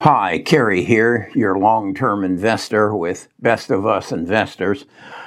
Hi, Kerry here, your long term investor with Best of Us Investors.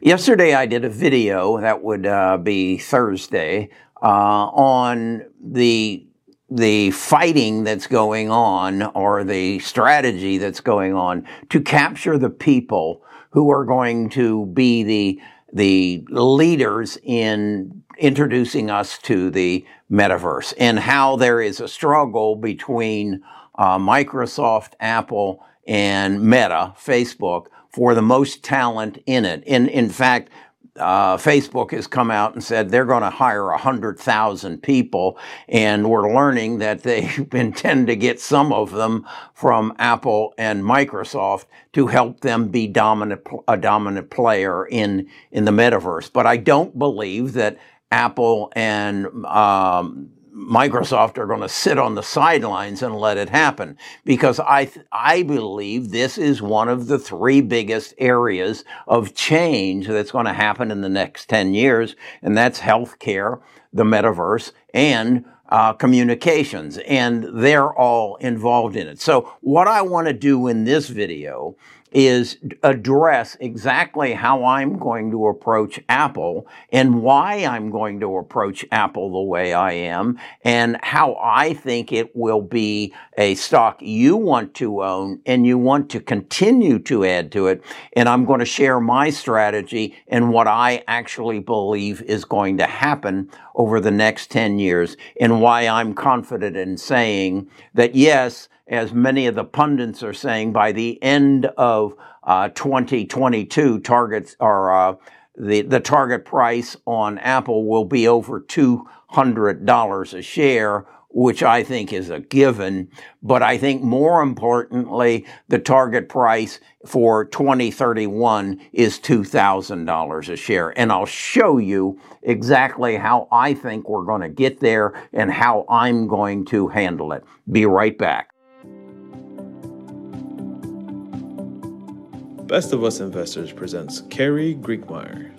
Yesterday I did a video, that would uh, be Thursday, uh, on the the fighting that's going on or the strategy that's going on to capture the people who are going to be the the leaders in introducing us to the metaverse and how there is a struggle between uh, Microsoft, Apple, and Meta, Facebook, for the most talent in it. In, in fact, uh, Facebook has come out and said they're going to hire 100,000 people, and we're learning that they intend to get some of them from Apple and Microsoft to help them be dominant, a dominant player in, in the metaverse. But I don't believe that Apple and um, Microsoft are going to sit on the sidelines and let it happen because I th- I believe this is one of the three biggest areas of change that's going to happen in the next 10 years and that's healthcare, the metaverse and uh, communications, and they're all involved in it. So, what I want to do in this video is address exactly how I'm going to approach Apple and why I'm going to approach Apple the way I am and how I think it will be a stock you want to own and you want to continue to add to it. And I'm going to share my strategy and what I actually believe is going to happen over the next 10 years and why I'm confident in saying that yes, as many of the pundits are saying, by the end of uh, 2022, targets are uh, the the target price on Apple will be over two hundred dollars a share, which I think is a given. But I think more importantly, the target price for 2031 is $2,000 a share. And I'll show you exactly how I think we're going to get there and how I'm going to handle it. Be right back. Best of Us Investors presents Kerry Griegmeier.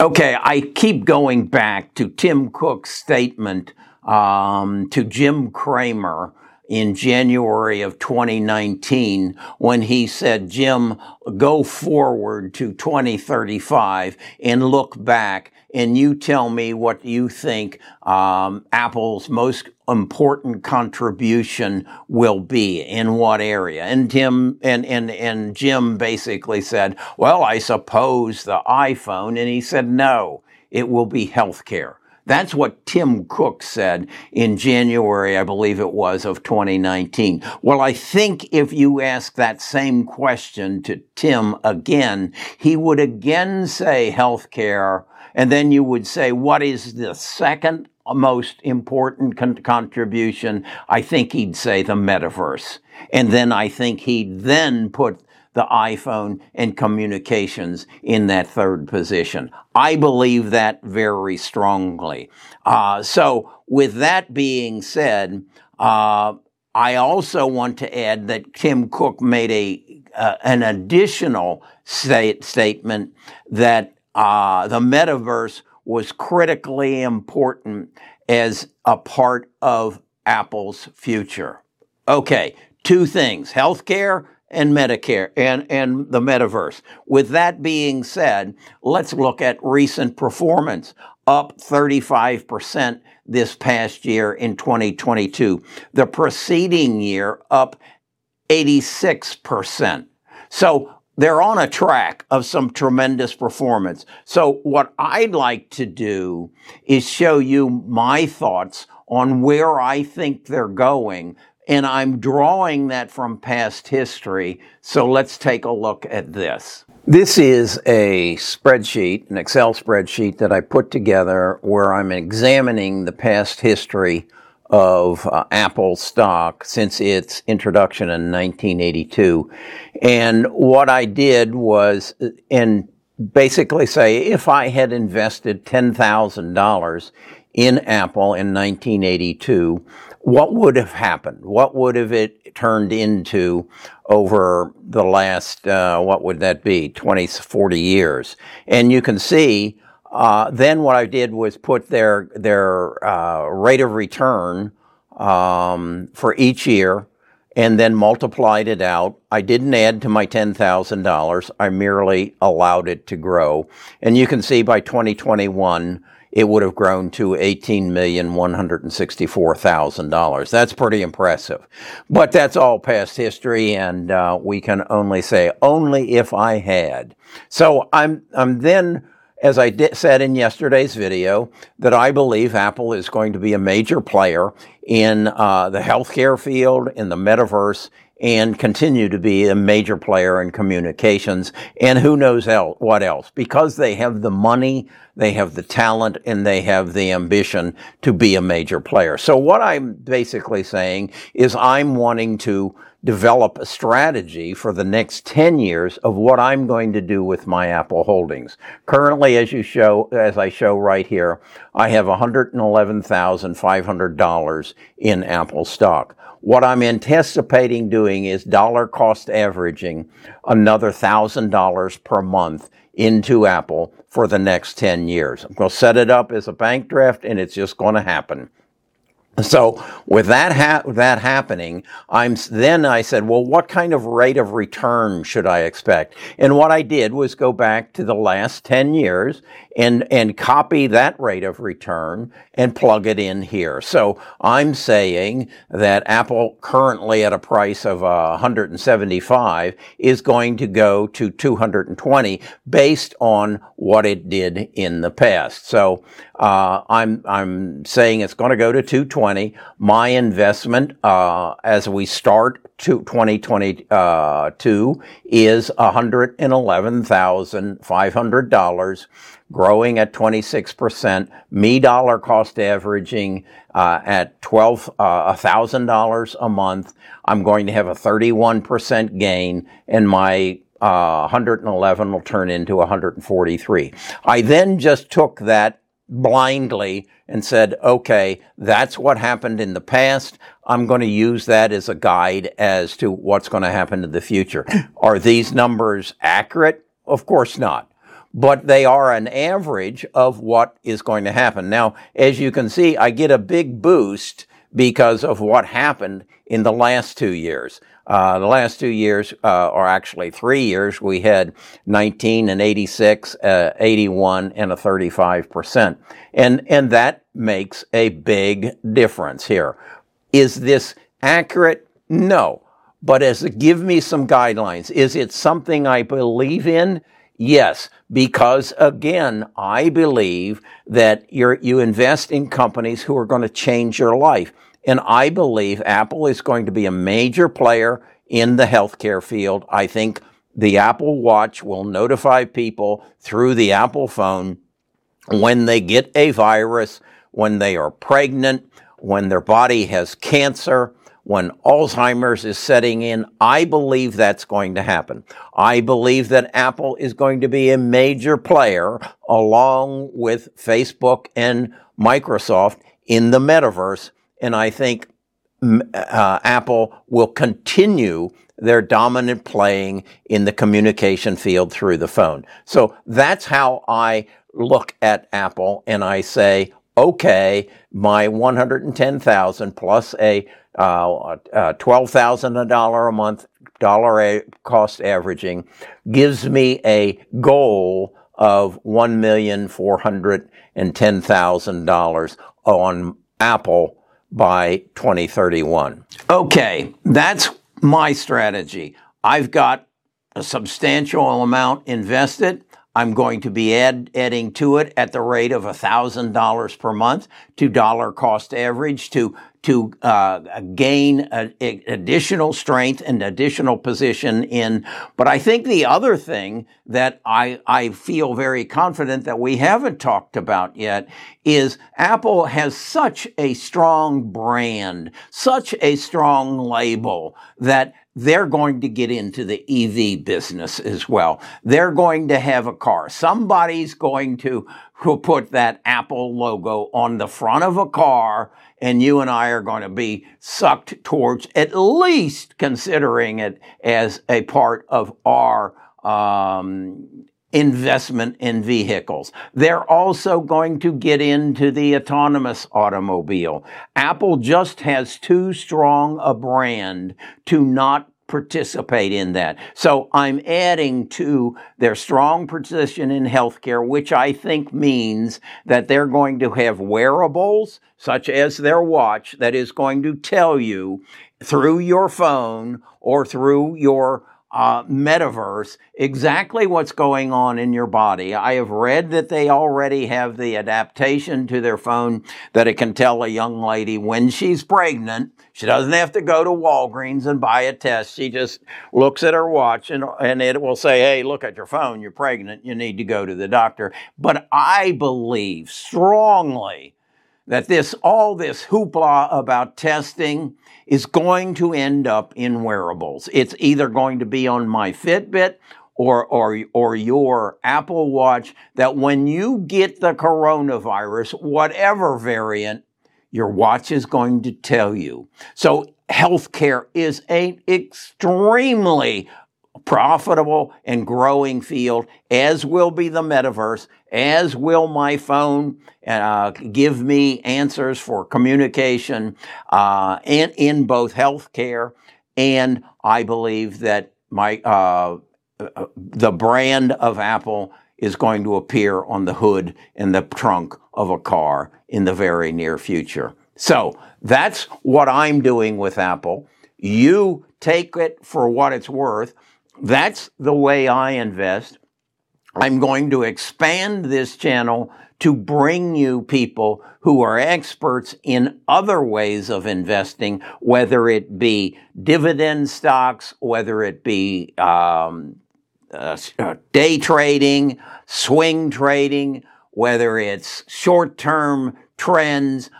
Okay, I keep going back to Tim Cook's statement um, to Jim Cramer in January of 2019 when he said, Jim, go forward to 2035 and look back and you tell me what you think um, Apple's most important contribution will be in what area. And Tim and, and, and Jim basically said, well, I suppose the iPhone. And he said, no, it will be healthcare. That's what Tim Cook said in January, I believe it was, of 2019. Well, I think if you ask that same question to Tim again, he would again say healthcare, and then you would say, what is the second most important con- contribution? I think he'd say the metaverse. And then I think he'd then put the iPhone and communications in that third position. I believe that very strongly. Uh, so, with that being said, uh, I also want to add that Tim Cook made a uh, an additional state, statement that uh, the metaverse was critically important as a part of Apple's future. Okay, two things: healthcare and Medicare and, and the metaverse. With that being said, let's look at recent performance. Up 35% this past year in 2022. The preceding year up 86%. So they're on a track of some tremendous performance. So what I'd like to do is show you my thoughts on where I think they're going and I'm drawing that from past history. So let's take a look at this. This is a spreadsheet, an Excel spreadsheet that I put together where I'm examining the past history of uh, Apple stock since its introduction in 1982. And what I did was, and basically say, if I had invested $10,000 in Apple in 1982, what would have happened? What would have it turned into over the last, uh, what would that be, 20, 40 years? And you can see Uh, then what I did was put their their uh, rate of return um, for each year, and then multiplied it out. I didn't add to my ten thousand dollars. I merely allowed it to grow, and you can see by 2021 it would have grown to $18,164,000. That's pretty impressive. But that's all past history, and uh, we can only say, only if I had. So I'm, I'm then as I said in yesterday's video, that I believe Apple is going to be a major player in uh, the healthcare field, in the metaverse, and continue to be a major player in communications and who knows el- what else because they have the money, they have the talent, and they have the ambition to be a major player. So what I'm basically saying is I'm wanting to develop a strategy for the next 10 years of what I'm going to do with my Apple holdings. Currently, as you show, as I show right here, I have $111,500 in Apple stock. What I'm anticipating doing is dollar cost averaging another $1,000 per month into Apple for the next 10 years. I'm going to set it up as a bank draft and it's just going to happen. So with that ha- that happening, I'm then I said, well, what kind of rate of return should I expect? And what I did was go back to the last 10 years and and copy that rate of return and plug it in here. So I'm saying that Apple currently at a price of uh, 175 is going to go to 220 based on what it did in the past. So uh, I'm I'm saying it's going to go to 220. My investment uh, as we start 2022 is $111,500 growing at 26%, me dollar cost averaging uh, at twelve uh, thousand dollars a month. I'm going to have a 31% gain, and my uh, 111 will turn into 143. I then just took that blindly and said, okay, that's what happened in the past. I'm going to use that as a guide as to what's going to happen in the future. Are these numbers accurate? Of course not but they are an average of what is going to happen. Now, as you can see, I get a big boost because of what happened in the last two years. Uh, the last two years, uh, or actually three years, we had 19 and 86, uh, 81, and a 35%. And, and that makes a big difference here. Is this accurate? No. But as a, give me some guidelines, is it something I believe in? Yes, because again, I believe that you you invest in companies who are going to change your life. And I believe Apple is going to be a major player in the healthcare field. I think the Apple Watch will notify people through the Apple phone when they get a virus, when they are pregnant, when their body has cancer, when Alzheimer's is setting in. I believe that's going to happen. I believe that Apple is going to be a major player along with Facebook and Microsoft in the metaverse. And I think uh, Apple will continue their dominant playing in the communication field through the phone. So that's how I look at Apple and I say, okay, my 110,000 plus a uh, uh, $12,000 a month dollar a cost averaging gives me a goal of $1,410,000 on Apple by 2031. Okay, that's my strategy. I've got a substantial amount invested. I'm going to be add, adding to it at the rate of $1,000 per month to dollar cost average to, to uh, gain a, a additional strength and additional position in. But I think the other thing that I, I feel very confident that we haven't talked about yet is Apple has such a strong brand, such a strong label that they're going to get into the EV business as well. They're going to have a car. Somebody's going to put that Apple logo on the front of a car and you and I are going to be sucked towards at least considering it as a part of our um, investment in vehicles. They're also going to get into the autonomous automobile. Apple just has too strong a brand to not participate in that. So I'm adding to their strong position in healthcare, which I think means that they're going to have wearables, such as their watch, that is going to tell you through your phone or through your uh, metaverse exactly what's going on in your body. I have read that they already have the adaptation to their phone that it can tell a young lady when she's pregnant. She doesn't have to go to Walgreens and buy a test. She just looks at her watch and, and it will say, Hey, look at your phone. You're pregnant. You need to go to the doctor. But I believe strongly that this, all this hoopla about testing is going to end up in wearables. It's either going to be on my Fitbit or, or, or your Apple Watch that when you get the coronavirus, whatever variant, your watch is going to tell you. So healthcare is an extremely profitable and growing field, as will be the metaverse, as will my phone uh, give me answers for communication uh, in, in both healthcare and I believe that my uh, uh, the brand of Apple is going to appear on the hood and the trunk of a car in the very near future. So that's what I'm doing with Apple. You take it for what it's worth. That's the way I invest. I'm going to expand this channel to bring you people who are experts in other ways of investing, whether it be dividend stocks, whether it be um, uh, uh day trading, swing trading, whether it's short term trends.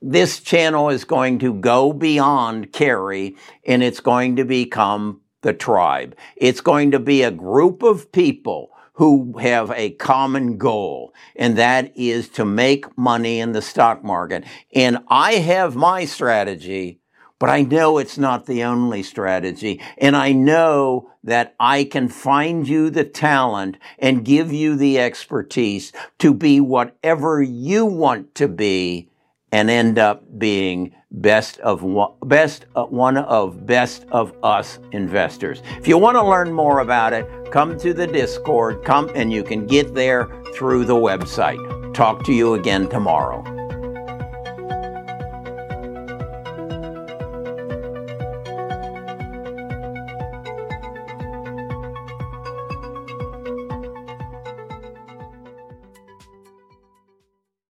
This channel is going to go beyond Kerry and it's going to become the tribe. It's going to be a group of people who have a common goal, and that is to make money in the stock market. And I have my strategy, but I know it's not the only strategy. And I know that I can find you the talent and give you the expertise to be whatever you want to be and end up being best of one, best uh, one of best of us investors. If you want to learn more about it, come to the Discord, come and you can get there through the website. Talk to you again tomorrow.